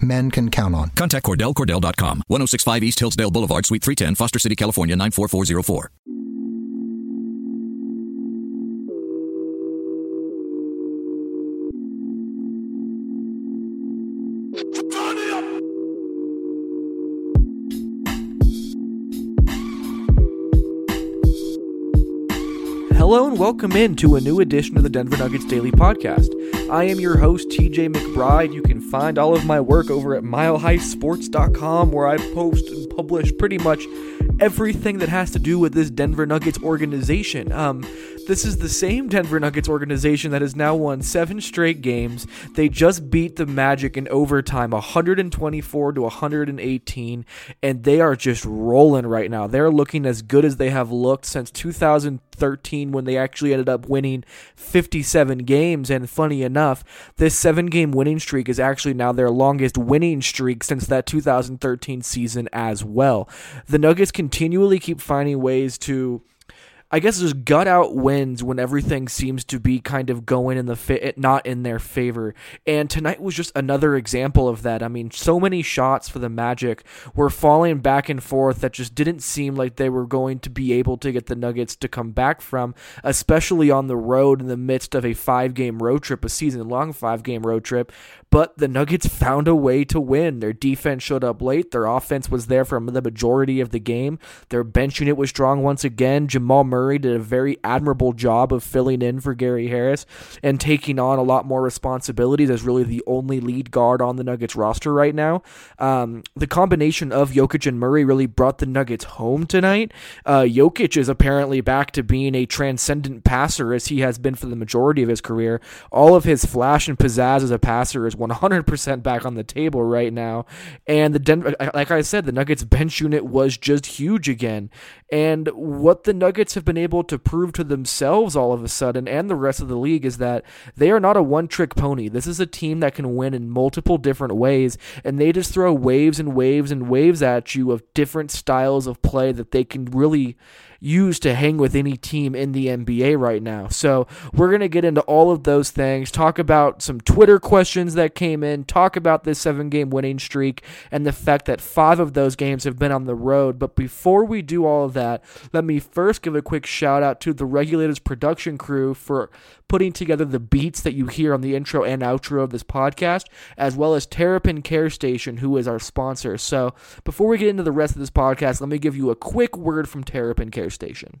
men can count on. Contact CordellCordell.com, 1065 East Hillsdale Boulevard, Suite 310, Foster City, California, 94404. Hello and welcome in to a new edition of the Denver Nuggets Daily Podcast. I am your host, TJ McBride. You can find all of my work over at milehighsports.com, where I post and publish pretty much everything that has to do with this Denver Nuggets organization. Um, this is the same Denver Nuggets organization that has now won seven straight games. They just beat the Magic in overtime, 124 to 118, and they are just rolling right now. They're looking as good as they have looked since 2013 when they actually ended up winning 57 games. And funny enough, this seven game winning streak is actually now their longest winning streak since that 2013 season as well. The Nuggets continually keep finding ways to I guess just gut out wins when everything seems to be kind of going in the fit, eh, not in their favor. And tonight was just another example of that. I mean, so many shots for the Magic were falling back and forth that just didn't seem like they were going to be able to get the Nuggets to come back from, especially on the road in the midst of a five game road trip, a season long five game road trip but the Nuggets found a way to win. Their defense showed up late. Their offense was there for the majority of the game. Their bench unit was strong once again. Jamal Murray did a very admirable job of filling in for Gary Harris and taking on a lot more responsibilities as really the only lead guard on the Nuggets roster right now. Um, the combination of Jokic and Murray really brought the Nuggets home tonight. Uh, Jokic is apparently back to being a transcendent passer as he has been for the majority of his career. All of his flash and pizzazz as a passer is 100% back on the table right now. And the Denver, like I said, the Nuggets bench unit was just huge again. And what the Nuggets have been able to prove to themselves all of a sudden and the rest of the league is that they are not a one trick pony. This is a team that can win in multiple different ways. And they just throw waves and waves and waves at you of different styles of play that they can really use to hang with any team in the NBA right now. So we're going to get into all of those things, talk about some Twitter questions that came in, talk about this seven game winning streak, and the fact that five of those games have been on the road. But before we do all of that, let me first give a quick shout out to the Regulators production crew for putting together the beats that you hear on the intro and outro of this podcast, as well as Terrapin Care Station, who is our sponsor. So before we get into the rest of this podcast, let me give you a quick word from Terrapin Care Station.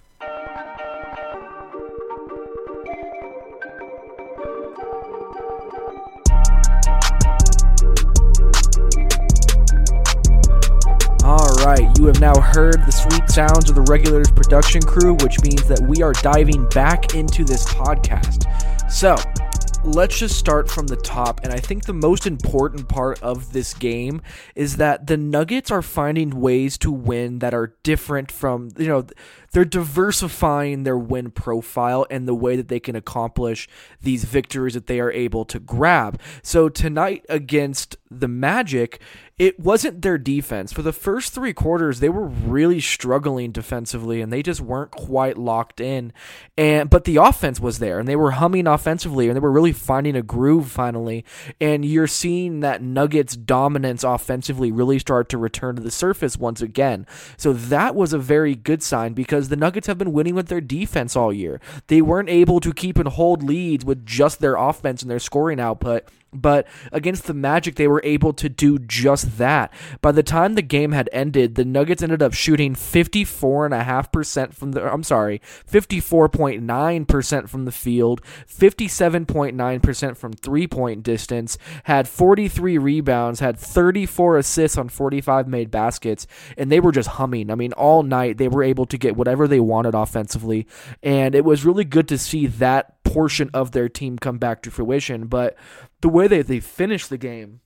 right, you have now heard the sweet sounds of the Regulators production crew, which means that we are diving back into this podcast. So, let's just start from the top. And I think the most important part of this game is that the Nuggets are finding ways to win that are different from, you know, they're diversifying their win profile and the way that they can accomplish these victories that they are able to grab. So tonight against the Magic, it wasn't their defense. For the first three quarters, they were really struggling defensively and they just weren't quite locked in. And but the offense was there and they were humming offensively and they were really finding a groove finally. And you're seeing that Nuggets dominance offensively really start to return to the surface once again. So that was a very good sign because the Nuggets have been winning with their defense all year. They weren't able to keep and hold leads with just their offense and their scoring output but against the Magic, they were able to do just that. By the time the game had ended, the Nuggets ended up shooting 54.5% from the, I'm sorry, 54.9% from the field, 57.9% from three point distance, had 43 rebounds, had 34 assists on 45 made baskets, and they were just humming. I mean, all night they were able to get whatever they wanted offensively, and it was really good to see that portion of their team come back to fruition. But the way that they finished the game,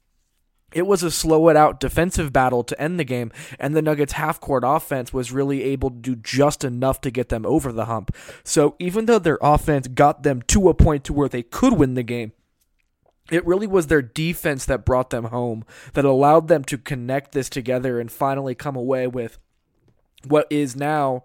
it was a slow it out defensive battle to end the game, and the Nuggets' half court offense was really able to do just enough to get them over the hump. So even though their offense got them to a point to where they could win the game, it really was their defense that brought them home, that allowed them to connect this together and finally come away with what is now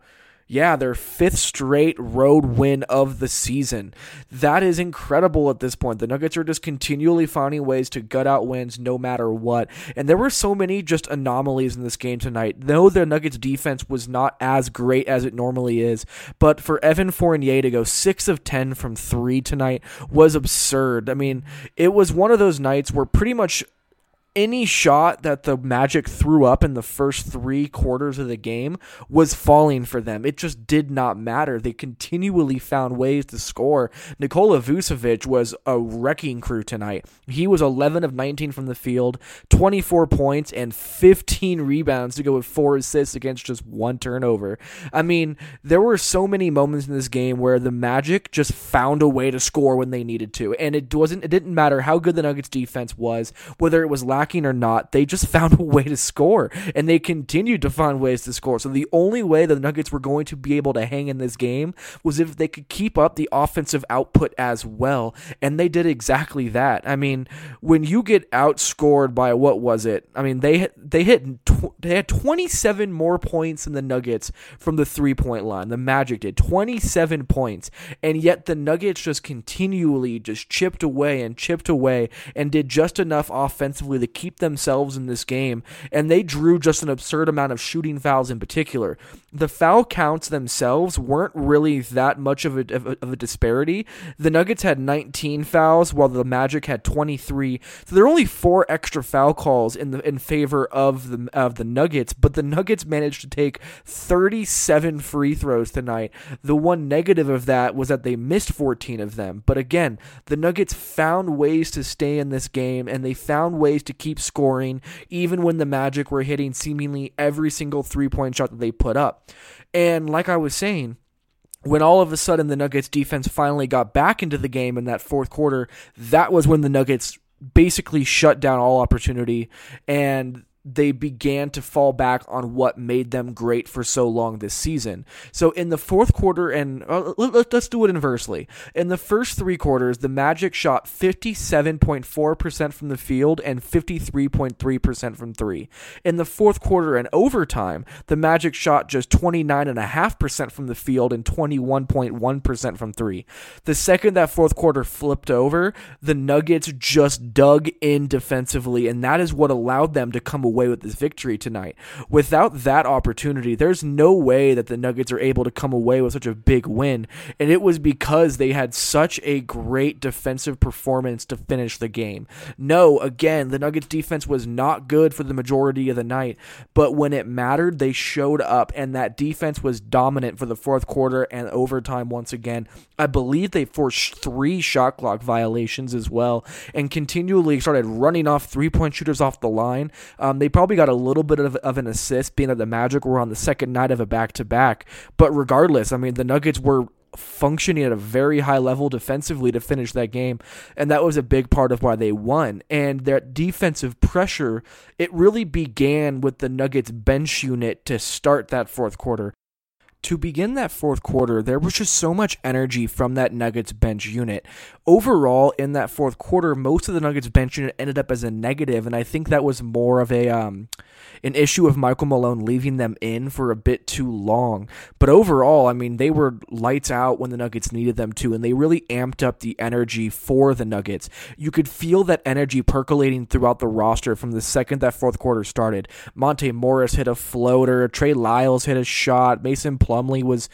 yeah, their fifth straight road win of the season. That is incredible at this point. The Nuggets are just continually finding ways to gut out wins no matter what. And there were so many just anomalies in this game tonight. Though the Nuggets defense was not as great as it normally is, but for Evan Fournier to go 6 of 10 from 3 tonight was absurd. I mean, it was one of those nights where pretty much any shot that the Magic threw up in the first three quarters of the game was falling for them. It just did not matter. They continually found ways to score. Nikola Vucevic was a wrecking crew tonight. He was 11 of 19 from the field, 24 points, and 15 rebounds to go with four assists against just one turnover. I mean, there were so many moments in this game where the Magic just found a way to score when they needed to. And it wasn't it didn't matter how good the Nuggets defense was, whether it was last or not, they just found a way to score, and they continued to find ways to score. So the only way the Nuggets were going to be able to hang in this game was if they could keep up the offensive output as well, and they did exactly that. I mean, when you get outscored by what was it? I mean, they they hit tw- they had 27 more points than the Nuggets from the three point line. The Magic did 27 points, and yet the Nuggets just continually just chipped away and chipped away and did just enough offensively to keep themselves in this game, and they drew just an absurd amount of shooting fouls in particular. The foul counts themselves weren't really that much of a, of a, of a disparity. The Nuggets had 19 fouls, while the Magic had 23. So there are only four extra foul calls in the in favor of the of the Nuggets, but the Nuggets managed to take 37 free throws tonight. The one negative of that was that they missed 14 of them. But again, the Nuggets found ways to stay in this game, and they found ways to keep scoring, even when the Magic were hitting seemingly every single three point shot that they put up. And like I was saying, when all of a sudden the Nuggets defense finally got back into the game in that fourth quarter, that was when the Nuggets basically shut down all opportunity and they began to fall back on what made them great for so long this season. So in the fourth quarter, and uh, let's do it inversely. In the first three quarters, the Magic shot 57.4% from the field and 53.3% from three. In the fourth quarter and overtime, the Magic shot just 29.5% from the field and 21.1% from three. The second that fourth quarter flipped over, the Nuggets just dug in defensively, and that is what allowed them to come away with this victory tonight. Without that opportunity, there's no way that the Nuggets are able to come away with such a big win. And it was because they had such a great defensive performance to finish the game. No, again, the Nuggets defense was not good for the majority of the night, but when it mattered, they showed up, and that defense was dominant for the fourth quarter and overtime once again. I believe they forced three shot clock violations as well and continually started running off three point shooters off the line. Um, they probably got a little bit of, of an assist, being that the Magic were on the second night of a back to back. But regardless, I mean, the Nuggets were functioning at a very high level defensively to finish that game and that was a big part of why they won and their defensive pressure it really began with the Nuggets bench unit to start that fourth quarter to begin that fourth quarter, there was just so much energy from that Nuggets bench unit. Overall, in that fourth quarter, most of the Nuggets bench unit ended up as a negative, and I think that was more of a um, an issue of Michael Malone leaving them in for a bit too long. But overall, I mean, they were lights out when the Nuggets needed them to, and they really amped up the energy for the Nuggets. You could feel that energy percolating throughout the roster from the second that fourth quarter started. Monte Morris hit a floater, Trey Lyles hit a shot, Mason Plumlee was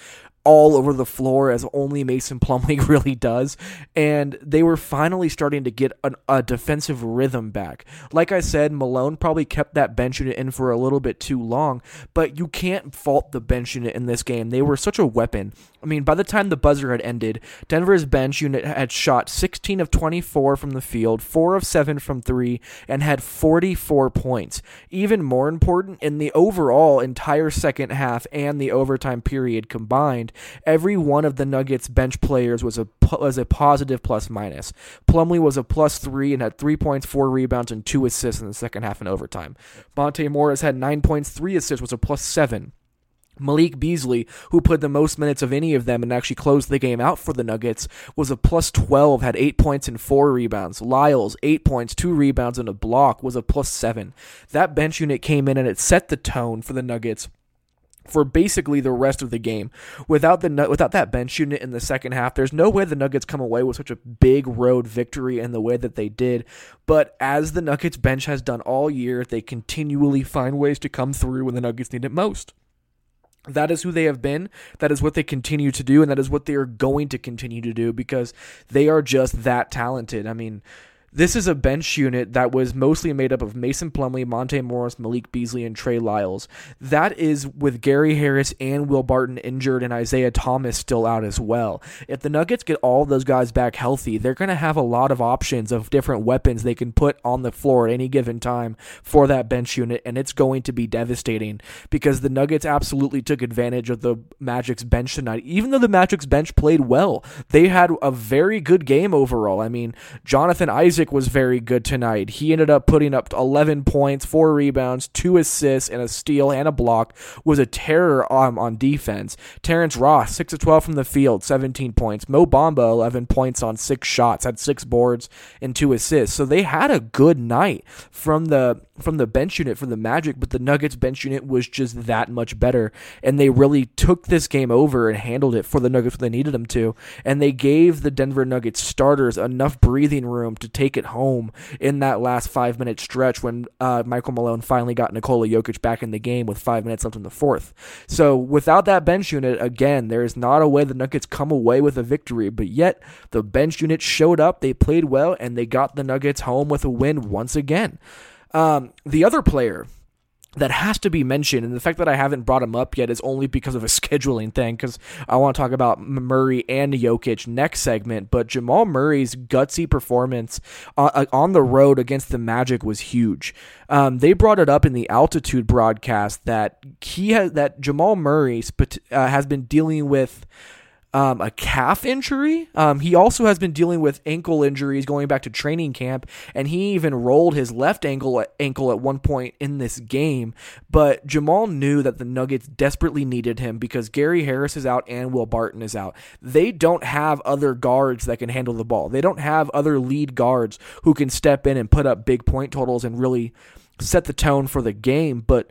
all over the floor as only Mason Plumlee really does. And they were finally starting to get an, a defensive rhythm back. Like I said, Malone probably kept that bench unit in for a little bit too long, but you can't fault the bench unit in this game. They were such a weapon. I mean, by the time the buzzer had ended, Denver's bench unit had shot 16 of 24 from the field, 4 of 7 from 3, and had 44 points. Even more important, in the overall entire second half and the overtime period combined, every one of the Nuggets bench players was a was a positive plus minus. Plumlee was a plus 3 and had 3 points, 4 rebounds, and 2 assists in the second half and overtime. Monte Morris had 9 points, 3 assists, was a plus 7. Malik Beasley, who played the most minutes of any of them and actually closed the game out for the Nuggets, was a plus 12, had 8 points and 4 rebounds. Lyles, 8 points, 2 rebounds, and a block, was a plus 7. That bench unit came in and it set the tone for the Nuggets for basically the rest of the game. Without the without that bench unit in the second half, there's no way the Nuggets come away with such a big road victory in the way that they did. But as the Nuggets bench has done all year, they continually find ways to come through when the Nuggets need it most. That is who they have been. That is what they continue to do, and that is what they are going to continue to do because they are just that talented. I mean, this is a bench unit that was mostly made up of Mason Plumlee, Monte Morris, Malik Beasley, and Trey Lyles. That is with Gary Harris and Will Barton injured and Isaiah Thomas still out as well. If the Nuggets get all those guys back healthy, they're going to have a lot of options of different weapons they can put on the floor at any given time for that bench unit, and it's going to be devastating because the Nuggets absolutely took advantage of the Magic's bench tonight. Even though the Magic's bench played well, they had a very good game overall. I mean, Jonathan Isaac was very good tonight. He ended up putting up 11 points, four rebounds, two assists, and a steal and a block. Was a terror um, on defense. Terrence Ross, 6 of 12 from the field, 17 points. Mo Bamba, 11 points on six shots, had six boards and two assists. So they had a good night from the from the bench unit for the Magic, but the Nuggets bench unit was just that much better, and they really took this game over and handled it for the Nuggets when they needed them to, and they gave the Denver Nuggets starters enough breathing room to take it home in that last five minute stretch when uh, Michael Malone finally got Nikola Jokic back in the game with five minutes left in the fourth. So without that bench unit, again, there is not a way the Nuggets come away with a victory, but yet the bench unit showed up, they played well, and they got the Nuggets home with a win once again. Um, the other player that has to be mentioned, and the fact that I haven't brought him up yet is only because of a scheduling thing, because I want to talk about Murray and Jokic next segment. But Jamal Murray's gutsy performance uh, uh, on the road against the Magic was huge. Um, they brought it up in the altitude broadcast that he has that Jamal Murray uh, has been dealing with um, a calf injury. Um, he also has been dealing with ankle injuries going back to training camp, and he even rolled his left ankle ankle at one point in this game. But Jamal knew that the Nuggets desperately needed him because Gary Harris is out and Will Barton is out. They don't have other guards that can handle the ball. They don't have other lead guards who can step in and put up big point totals and really set the tone for the game. But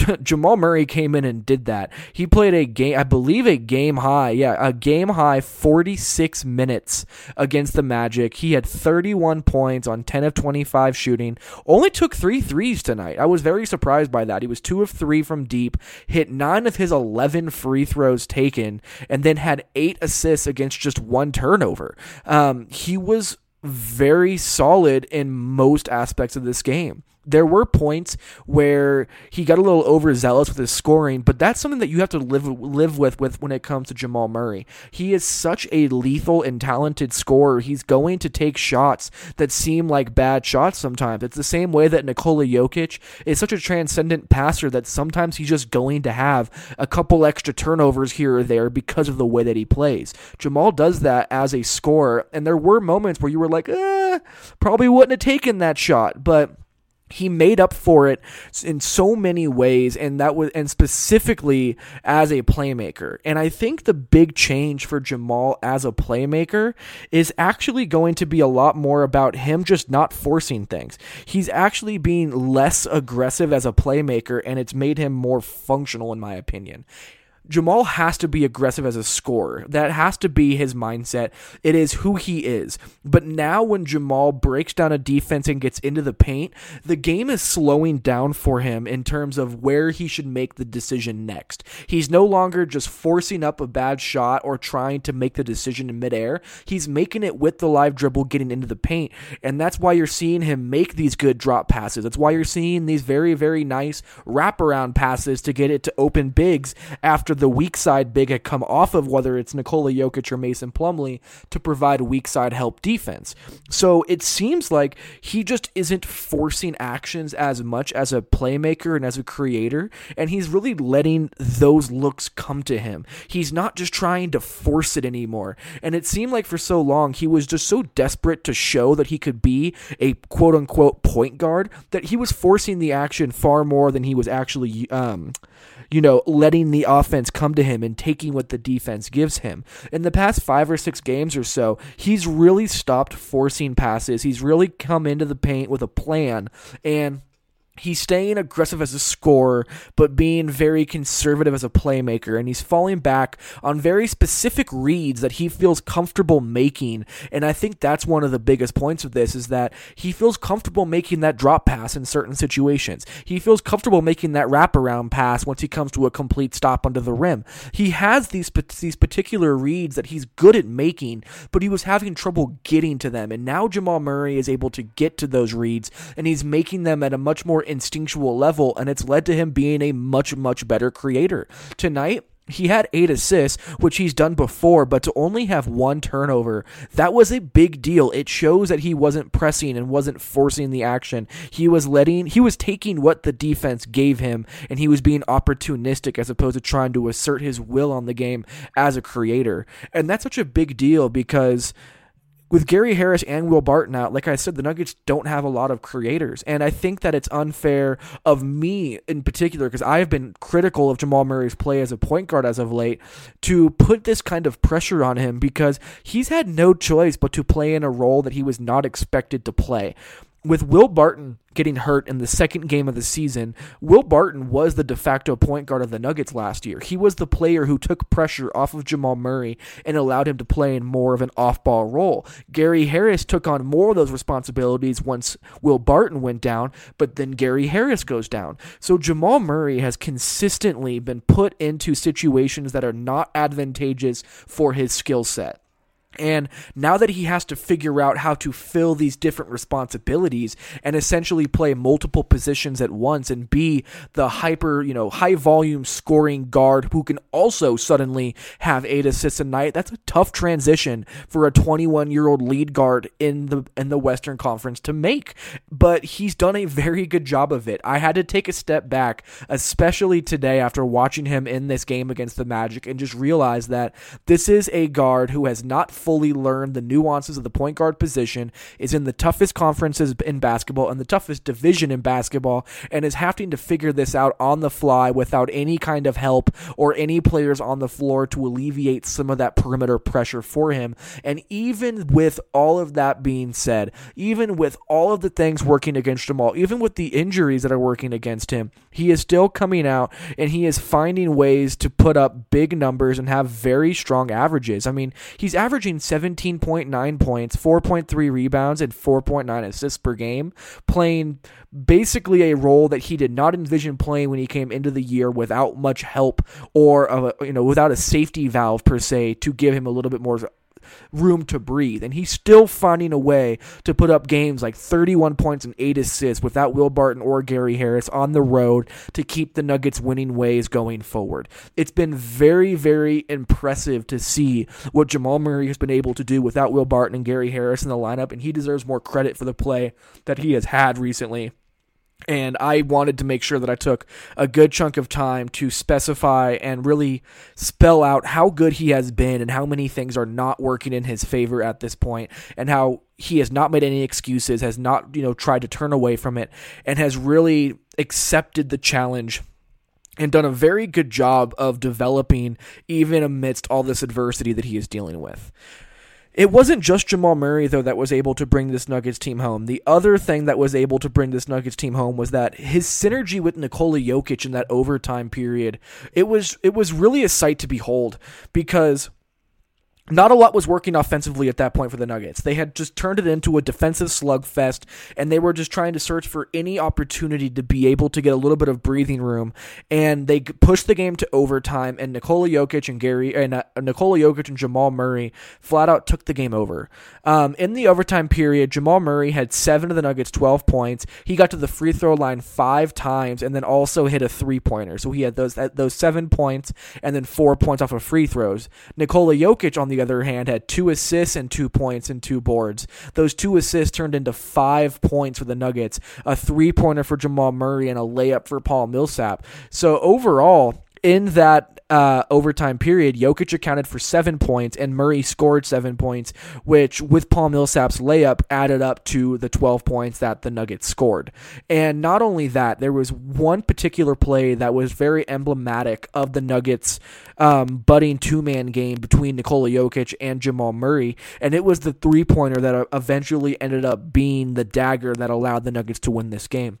Jamal Murray came in and did that. He played a game, I believe a game high, yeah, a game high 46 minutes against the Magic. He had 31 points on 10 of 25 shooting. Only took three threes tonight. I was very surprised by that. He was 2 of 3 from deep, hit 9 of his 11 free throws taken, and then had 8 assists against just one turnover. Um, he was very solid in most aspects of this game there were points where he got a little overzealous with his scoring, but that's something that you have to live live with with when it comes to Jamal Murray. He is such a lethal and talented scorer. He's going to take shots that seem like bad shots sometimes. It's the same way that Nikola Jokic is such a transcendent passer that sometimes he's just going to have a couple extra turnovers here or there because of the way that he plays. Jamal does that as a scorer, and there were moments where you were like, eh, probably wouldn't have taken that shot, but he made up for it in so many ways and that was and specifically as a playmaker. And i think the big change for jamal as a playmaker is actually going to be a lot more about him just not forcing things. He's actually being less aggressive as a playmaker and it's made him more functional in my opinion Jamal has to be aggressive as a scorer. That has to be his mindset. It is who he is. But now, when Jamal breaks down a defense and gets into the paint, the game is slowing down for him in terms of where he should make the decision next. He's no longer just forcing up a bad shot or trying to make the decision in midair. He's making it with the live dribble, getting into the paint. And that's why you're seeing him make these good drop passes. That's why you're seeing these very, very nice wraparound passes to get it to open bigs after after the weak side big had come off of whether it's Nikola Jokic or Mason Plumlee to provide weak side help defense. So it seems like he just isn't forcing actions as much as a playmaker and as a creator, and he's really letting those looks come to him. He's not just trying to force it anymore. And it seemed like for so long he was just so desperate to show that he could be a quote unquote point guard that he was forcing the action far more than he was actually um, you know, letting the offense come to him and taking what the defense gives him. In the past five or six games or so, he's really stopped forcing passes. He's really come into the paint with a plan and he's staying aggressive as a scorer, but being very conservative as a playmaker. And he's falling back on very specific reads that he feels comfortable making. And I think that's one of the biggest points of this is that he feels comfortable making that drop pass in certain situations. He feels comfortable making that wraparound pass once he comes to a complete stop under the rim. He has these these particular reads that he's good at making, but he was having trouble getting to them. And now Jamal Murray is able to get to those reads, and he's making them at a much more instinctual level, and it's led to him being a much, much better creator. Tonight, he had eight assists, which he's done before, but to only have one turnover, that was a big deal. It shows that he wasn't pressing and wasn't forcing the action. He was letting, he was taking what the defense gave him, and he was being opportunistic as opposed to trying to assert his will on the game as a creator. And that's such a big deal because with Gary Harris and Will Barton out, like I said, the Nuggets don't have a lot of creators. And I think that it's unfair of me in particular, because I have been critical of Jamal Murray's play as a point guard as of late, to put this kind of pressure on him because he's had no choice but to play in a role that he was not expected to play with Will Barton getting hurt in the second game of the season, Will Barton was the de facto point guard of the Nuggets last year. He was the player who took pressure off of Jamal Murray and allowed him to play in more of an off ball role. Gary Harris took on more of those responsibilities once Will Barton went down, but then Gary Harris goes down. So Jamal Murray has consistently been put into situations that are not advantageous for his skill set. And now that he has to figure out how to fill these different responsibilities and essentially play multiple positions at once and be the hyper, you know, high volume scoring guard who can also suddenly have eight assists a night, that's a tough transition for a 21 year old lead guard in the in the Western Conference to make. But he's done a very good job of it. I had to take a step back, especially today after watching him in this game against the Magic, and just realize that this is a guard who has not fully learned the nuances of the point guard position, is in the toughest conferences in basketball and the toughest division in basketball, and is having to figure this out on the fly without any kind of help or any players on the floor to alleviate some of that perimeter pressure for him. And even with all of that being said, even with all of the things working against Jamal, even with the injuries that are working against him, he is still coming out and he is finding ways to put up big numbers and have very strong averages. I mean, he's averaging averaging 17.9 points, 4.3 rebounds, and 4.9 assists per game, playing basically a role that he did not envision playing when he came into the year without much help or a, you know without a safety valve per se to give him a little bit more room to breathe. And he's still finding a way to put up games like 31 points and 8 assists without Will Barton or Gary Harris on the road to keep the Nuggets winning ways going forward. It's been very, very impressive to see what Jamal Murray has been able to do without Will Barton and Gary Harris in the lineup, and he deserves more credit for the play that he has had recently. And I wanted to make sure that I took a good chunk of time to specify and really spell out how good he has been and how many things are not working in his favor at this point and how he has not made any excuses, has not, you know, tried to turn away from it and has really accepted the challenge and done a very good job of developing even amidst all this adversity that he is dealing with. It wasn't just Jamal Murray though that was able to bring this Nuggets team home. The other thing that was able to bring this Nuggets team home was that his synergy with Nikola Jokic in that overtime period. It was it was really a sight to behold because not a lot was working offensively at that point for the Nuggets. They had just turned it into a defensive slugfest, and they were just trying to search for any opportunity to be able to get a little bit of breathing room. And they pushed the game to overtime, and Nikola Jokic and Gary and uh, Nikola Jokic and Jamal Murray flat out took the game over. Um, in the overtime period, Jamal Murray had seven of the Nuggets' twelve points. He got to the free throw line five times, and then also hit a three pointer. So he had those those seven points, and then four points off of free throws. Nikola Jokic on the other hand, had two assists and two points and two boards. Those two assists turned into five points for the Nuggets, a three pointer for Jamal Murray, and a layup for Paul Millsap. So overall, in that uh, overtime period, Jokic accounted for seven points and Murray scored seven points, which with Paul Millsap's layup added up to the 12 points that the Nuggets scored. And not only that, there was one particular play that was very emblematic of the Nuggets' um, budding two man game between Nikola Jokic and Jamal Murray, and it was the three pointer that eventually ended up being the dagger that allowed the Nuggets to win this game.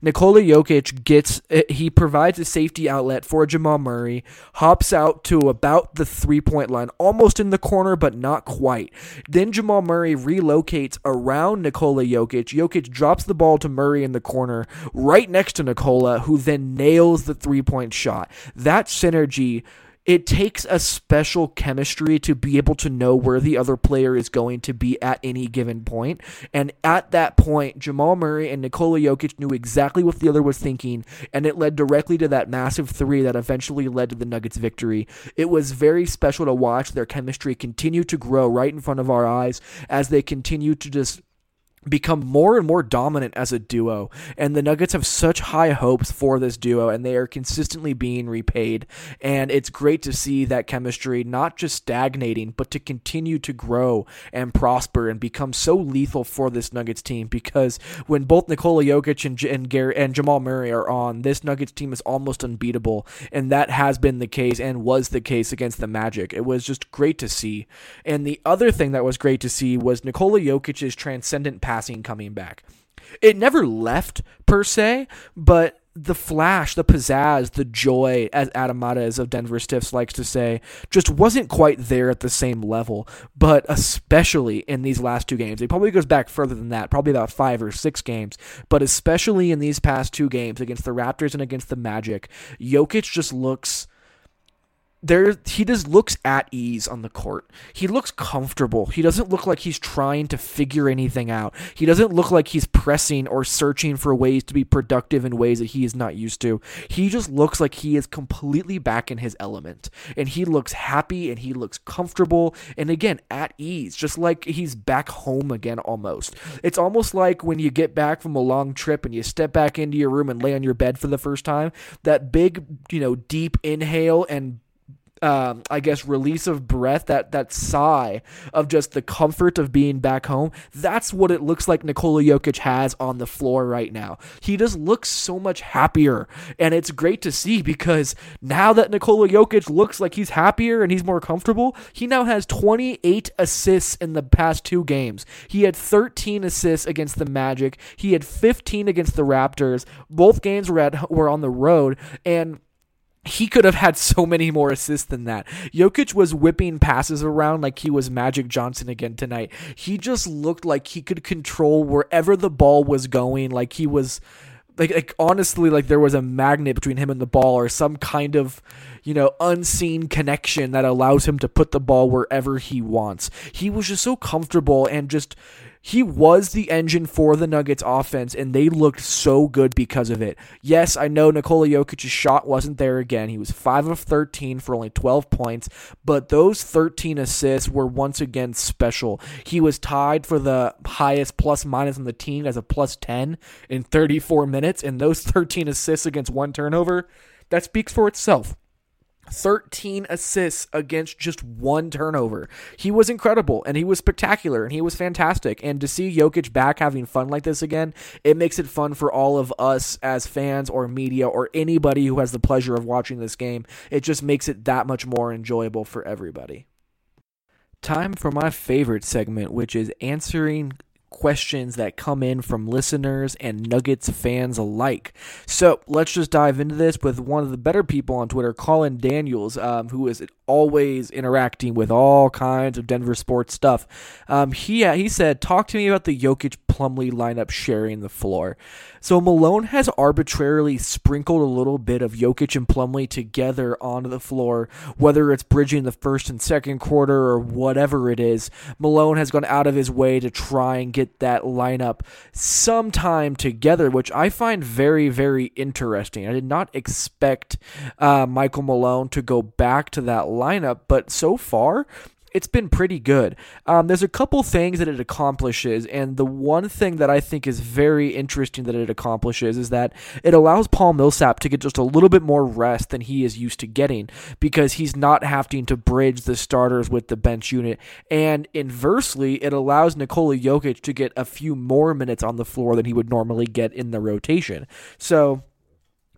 Nikola Jokic gets eh, he provides a safety outlet for Jamal Murray, hops out to about the three-point line, almost in the corner but not quite. Then Jamal Murray relocates around Nikola Jokic. Jokic drops the ball to Murray in the corner right next to Nikola who then nails the three-point shot. That synergy it takes a special chemistry to be able to know where the other player is going to be at any given point. And at that point, Jamal Murray and Nikola Jokic knew exactly what the other was thinking, and it led directly to that massive three that eventually led to the Nuggets' victory. It was very special to watch their chemistry continue to grow right in front of our eyes as they continue to just become more and more dominant as a duo and the nuggets have such high hopes for this duo and they are consistently being repaid. And it's great to see that chemistry not just stagnating but to continue to grow and prosper and become so lethal for this nuggets team because when both Nikola Jokic and, and, and Jamal Murray are on this nuggets team is almost unbeatable and that has been the case and was the case against the magic. It was just great to see. And the other thing that was great to see was Nikola Jokic's transcendent passing coming back. It never left per se, but the flash, the pizzazz, the joy, as Adam of Denver Stiffs likes to say, just wasn't quite there at the same level. But especially in these last two games, it probably goes back further than that, probably about five or six games. But especially in these past two games against the Raptors and against the Magic, Jokic just looks there he just looks at ease on the court. He looks comfortable. He doesn't look like he's trying to figure anything out. He doesn't look like he's pressing or searching for ways to be productive in ways that he is not used to. He just looks like he is completely back in his element. And he looks happy and he looks comfortable and again at ease, just like he's back home again almost. It's almost like when you get back from a long trip and you step back into your room and lay on your bed for the first time, that big, you know, deep inhale and um, I guess release of breath, that that sigh of just the comfort of being back home. That's what it looks like Nikola Jokic has on the floor right now. He just looks so much happier, and it's great to see because now that Nikola Jokic looks like he's happier and he's more comfortable, he now has 28 assists in the past two games. He had 13 assists against the Magic. He had 15 against the Raptors. Both games were at were on the road, and he could have had so many more assists than that. Jokic was whipping passes around like he was Magic Johnson again tonight. He just looked like he could control wherever the ball was going, like he was like, like honestly like there was a magnet between him and the ball or some kind of you know unseen connection that allows him to put the ball wherever he wants. He was just so comfortable and just he was the engine for the Nuggets offense, and they looked so good because of it. Yes, I know Nikola Jokic's shot wasn't there again. He was 5 of 13 for only 12 points, but those 13 assists were once again special. He was tied for the highest plus minus on the team as a plus 10 in 34 minutes, and those 13 assists against one turnover, that speaks for itself. 13 assists against just one turnover. He was incredible and he was spectacular and he was fantastic. And to see Jokic back having fun like this again, it makes it fun for all of us as fans or media or anybody who has the pleasure of watching this game. It just makes it that much more enjoyable for everybody. Time for my favorite segment, which is answering questions that come in from listeners and Nuggets fans alike. So let's just dive into this with one of the better people on Twitter, Colin Daniels, um, who is always interacting with all kinds of Denver sports stuff. Um, he he said, "Talk to me about the Jokic Plumlee lineup sharing the floor." So Malone has arbitrarily sprinkled a little bit of Jokic and Plumlee together onto the floor, whether it's bridging the first and second quarter or whatever it is. Malone has gone out of his way to try and get that lineup sometime together, which I find very, very interesting. I did not expect uh, Michael Malone to go back to that lineup, but so far, it's been pretty good. Um, there's a couple things that it accomplishes, and the one thing that I think is very interesting that it accomplishes is that it allows Paul Millsap to get just a little bit more rest than he is used to getting because he's not having to bridge the starters with the bench unit. And inversely, it allows Nikola Jokic to get a few more minutes on the floor than he would normally get in the rotation. So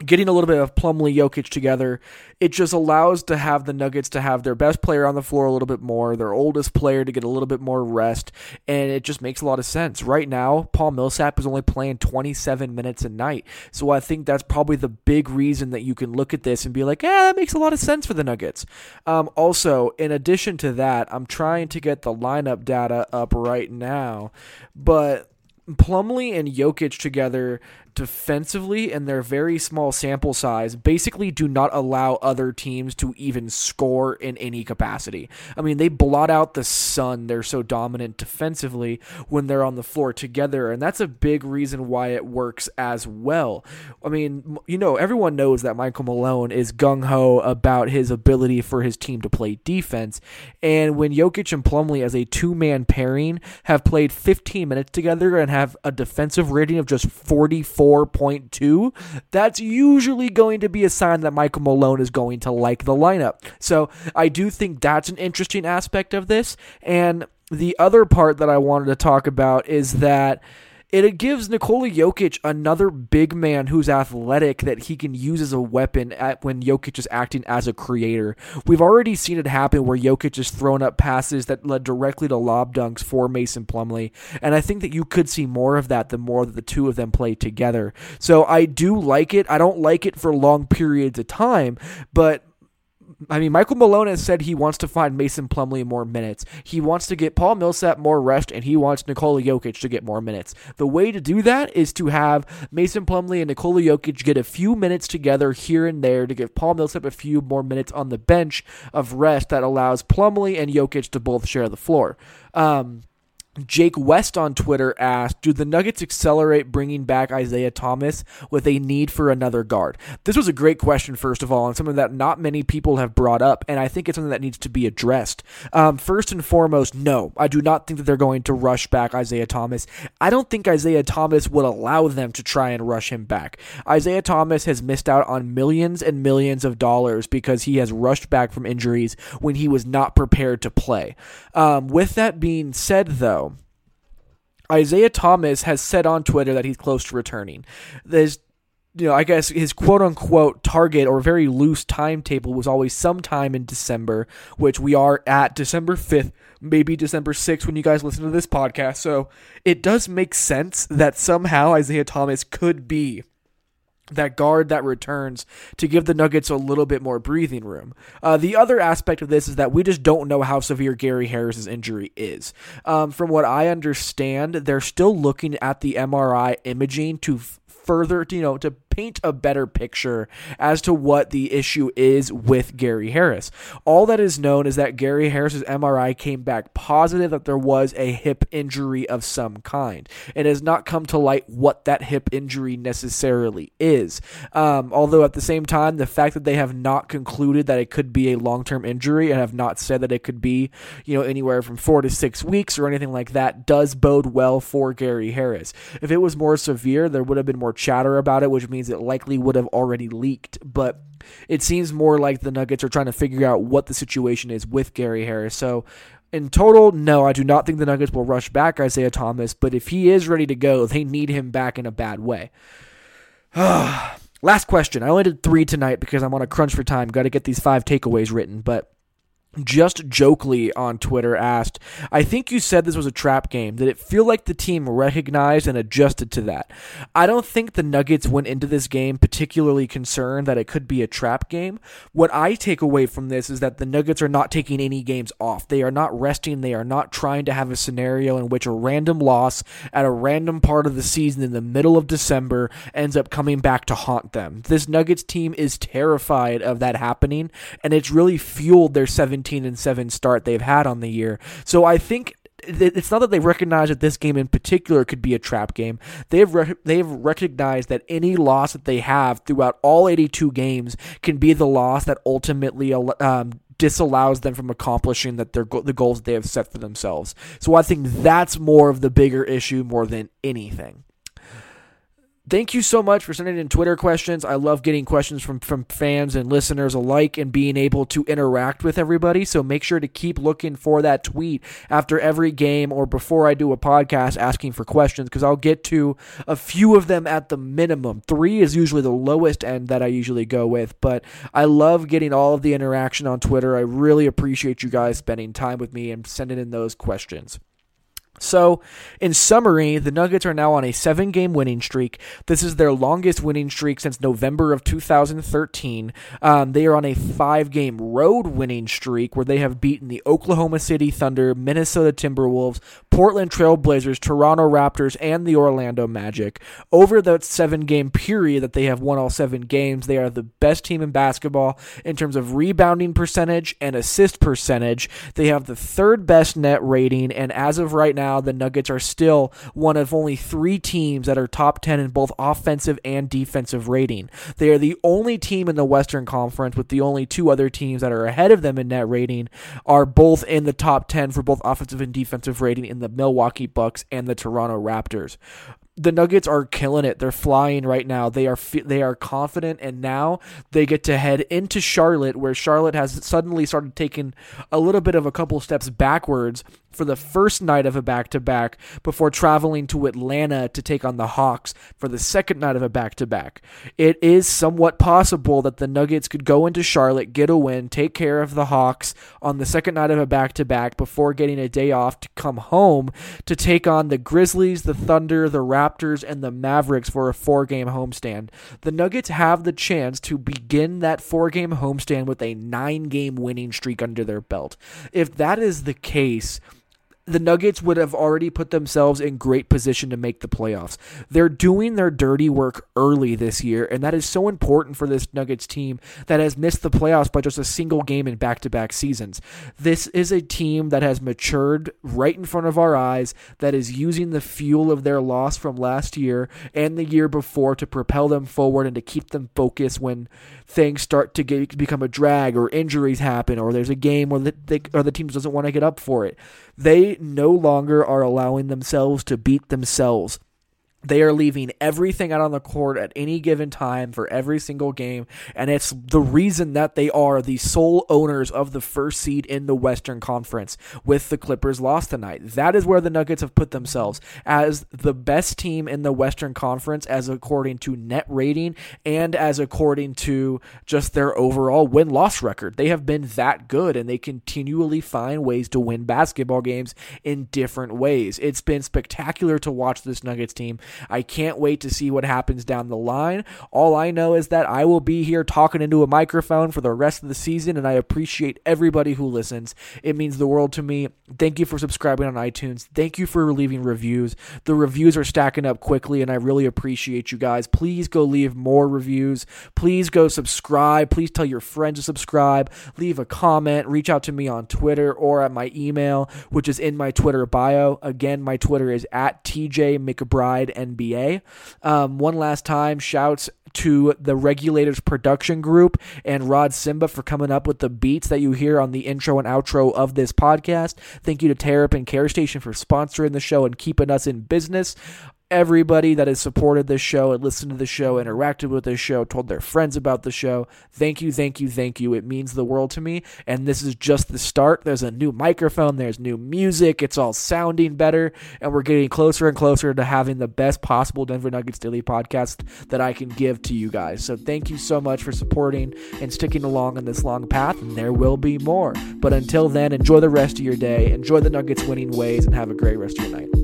getting a little bit of Plumlee Jokic together, it just allows to have the Nuggets to have their best player on the floor a little bit more, their oldest player to get a little bit more rest, and it just makes a lot of sense. Right now, Paul Millsap is only playing 27 minutes a night, so I think that's probably the big reason that you can look at this and be like, yeah, that makes a lot of sense for the Nuggets. Um, also, in addition to that, I'm trying to get the lineup data up right now, but Plumlee and Jokic together defensively and their very small sample size basically do not allow other teams to even score in any capacity. I mean, they blot out the sun. They're so dominant defensively when they're on the floor together, and that's a big reason why it works as well. I mean, you know, everyone knows that Michael Malone is gung ho about his ability for his team to play defense, and when Jokic and Plumlee as a two man pairing have played 15 minutes together and have a defensive rating of just 44 4.2, that's usually going to be a sign that Michael Malone is going to like the lineup. So I do think that's an interesting aspect of this. And the other part that I wanted to talk about is that it gives Nikola Jokic another big man who's athletic that he can use as a weapon at when Jokic is acting as a creator. We've already seen it happen where Jokic has thrown up passes that led directly to lob dunks for Mason Plumlee, and I think that you could see more of that the more that the two of them play together. So I do like it. I don't like it for long periods of time, but I mean, Michael Malone has said he wants to find Mason Plumlee more minutes. He wants to get Paul Millsap more rest, and he wants Nikola Jokic to get more minutes. The way to do that is to have Mason Plumlee and Nikola Jokic get a few minutes together here and there to give Paul Millsap a few more minutes on the bench of rest that allows Plumlee and Jokic to both share the floor. Um, Jake West on Twitter asked, Do the Nuggets accelerate bringing back Isaiah Thomas with a need for another guard? This was a great question, first of all, and something that not many people have brought up, and I think it's something that needs to be addressed. Um, first and foremost, no, I do not think that they're going to rush back Isaiah Thomas. I don't think Isaiah Thomas would allow them to try and rush him back. Isaiah Thomas has missed out on millions and millions of dollars because he has rushed back from injuries when he was not prepared to play. Um, with that being said, though, Isaiah Thomas has said on Twitter that he's close to returning. There's you know, I guess his quote unquote target or very loose timetable was always sometime in December, which we are at December 5th, maybe December 6th when you guys listen to this podcast. So it does make sense that somehow Isaiah Thomas could be that guard that returns to give the Nuggets a little bit more breathing room. Uh, the other aspect of this is that we just don't know how severe Gary Harris's injury is. Um, from what I understand, they're still looking at the MRI imaging to further, you know, to paint a better picture as to what the issue is with Gary Harris. All that is known is that Gary Harris's MRI came back positive that there was a hip injury of some kind. It has not come to light what that hip injury necessarily is. Um, although at the same time, the fact that they have not concluded that it could be a long term injury and have not said that it could be, you know, anywhere from four to six weeks or anything like that does bode well for Gary Harris. If it was more severe, there would have been more chatter about it, which means it likely would have already leaked. But it seems more like the Nuggets are trying to figure out what the situation is with Gary Harris. So in total, no, I do not think the Nuggets will rush back Isaiah Thomas, but if he is ready to go, they need him back in a bad way. Last question. I only did three tonight because I'm on a crunch for time. Got to get these five takeaways written, but just Jokely on Twitter asked, I think you said this was a trap game. Did it feel like the team recognized and adjusted to that? I don't think the Nuggets went into this game particularly concerned that it could be a trap game. What I take away from this is that the Nuggets are not taking any games off. They are not resting. They are not trying to have a scenario in which a random loss at a random part of the season in the middle of December ends up coming back to haunt them. This Nuggets team is terrified of that happening, and it's really fueled their 17 17 and 7 start they've had on the year. So I think it's not that they recognize that this game in particular could be a trap game. They've re- they've recognized that any loss that they have throughout all 82 games can be the loss that ultimately um, disallows them from accomplishing that their the goals that they have set for themselves. So I think that's more of the bigger issue more than anything. Thank you so much for sending in Twitter questions. I love getting questions from, from fans and listeners alike and being able to interact with everybody. So make sure to keep looking for that tweet after every game or before I do a podcast asking for questions because I'll get to a few of them at the minimum. Three is usually the lowest end that I usually go with, but I love getting all of the interaction on Twitter. I really appreciate you guys spending time with me and sending in those questions. So, in summary, the Nuggets are now on a seven game winning streak. This is their longest winning streak since November of 2013. Um, they are on a five game road winning streak where they have beaten the Oklahoma City Thunder, Minnesota Timberwolves, Portland Trailblazers, Toronto Raptors, and the Orlando Magic. Over that seven game period that they have won all seven games, they are the best team in basketball in terms of rebounding percentage and assist percentage. They have the third best net rating, and as of right now, the Nuggets are still one of only three teams that are top 10 in both offensive and defensive rating. They are the only team in the Western Conference, with the only two other teams that are ahead of them in net rating, are both in the top 10 for both offensive and defensive rating in the Milwaukee Bucks and the Toronto Raptors the Nuggets are killing it. They're flying right now. They are they are confident, and now they get to head into Charlotte, where Charlotte has suddenly started taking a little bit of a couple steps backwards for the first night of a back to back before traveling to Atlanta to take on the Hawks for the second night of a back to back. It is somewhat possible that the Nuggets could go into Charlotte, get a win, take care of the Hawks on the second night of a back to back before getting a day off to come home to take on the Grizzlies, the Thunder, the Raptors, and the Mavericks for a four game homestand. The Nuggets have the chance to begin that four game homestand with a nine game winning streak under their belt. If that is the case, the Nuggets would have already put themselves in great position to make the playoffs. They're doing their dirty work early this year, and that is so important for this Nuggets team that has missed the playoffs by just a single game in back to back seasons. This is a team that has matured right in front of our eyes, that is using the fuel of their loss from last year and the year before to propel them forward and to keep them focused when things start to get, become a drag or injuries happen or there's a game where the, they, or the team doesn't want to get up for it. They no longer are allowing themselves to beat themselves. They are leaving everything out on the court at any given time for every single game, and it's the reason that they are the sole owners of the first seed in the Western Conference with the Clippers lost tonight. That is where the Nuggets have put themselves as the best team in the Western Conference as according to net rating and as according to just their overall win-loss record. They have been that good and they continually find ways to win basketball games in different ways. It's been spectacular to watch this Nuggets team I can't wait to see what happens down the line. All I know is that I will be here talking into a microphone for the rest of the season, and I appreciate everybody who listens. It means the world to me. Thank you for subscribing on iTunes. Thank you for leaving reviews. The reviews are stacking up quickly, and I really appreciate you guys. Please go leave more reviews. Please go subscribe. Please tell your friends to subscribe. Leave a comment. Reach out to me on Twitter or at my email, which is in my Twitter bio. Again, my Twitter is at TJ McBride NBA. Um, one last time, shouts to the Regulators Production Group and Rod Simba for coming up with the beats that you hear on the intro and outro of this podcast. Thank you to Terrapin Care Station for sponsoring the show and keeping us in business everybody that has supported this show and listened to the show, interacted with this show, told their friends about the show. Thank you, thank you, thank you. It means the world to me. And this is just the start. There's a new microphone, there's new music, it's all sounding better, and we're getting closer and closer to having the best possible Denver Nuggets Daily podcast that I can give to you guys. So thank you so much for supporting and sticking along on this long path, and there will be more. But until then, enjoy the rest of your day, enjoy the Nuggets winning ways, and have a great rest of your night.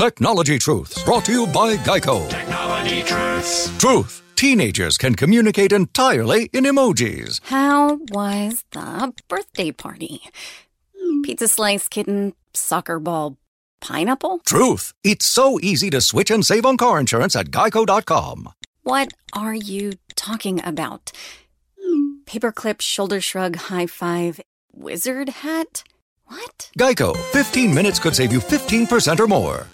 Technology Truths, brought to you by Geico. Technology Truths. Truth. Teenagers can communicate entirely in emojis. How was the birthday party? Pizza slice, kitten, soccer ball, pineapple? Truth. It's so easy to switch and save on car insurance at geico.com. What are you talking about? Paperclip, shoulder shrug, high five, wizard hat? What? Geico. 15 minutes could save you 15% or more.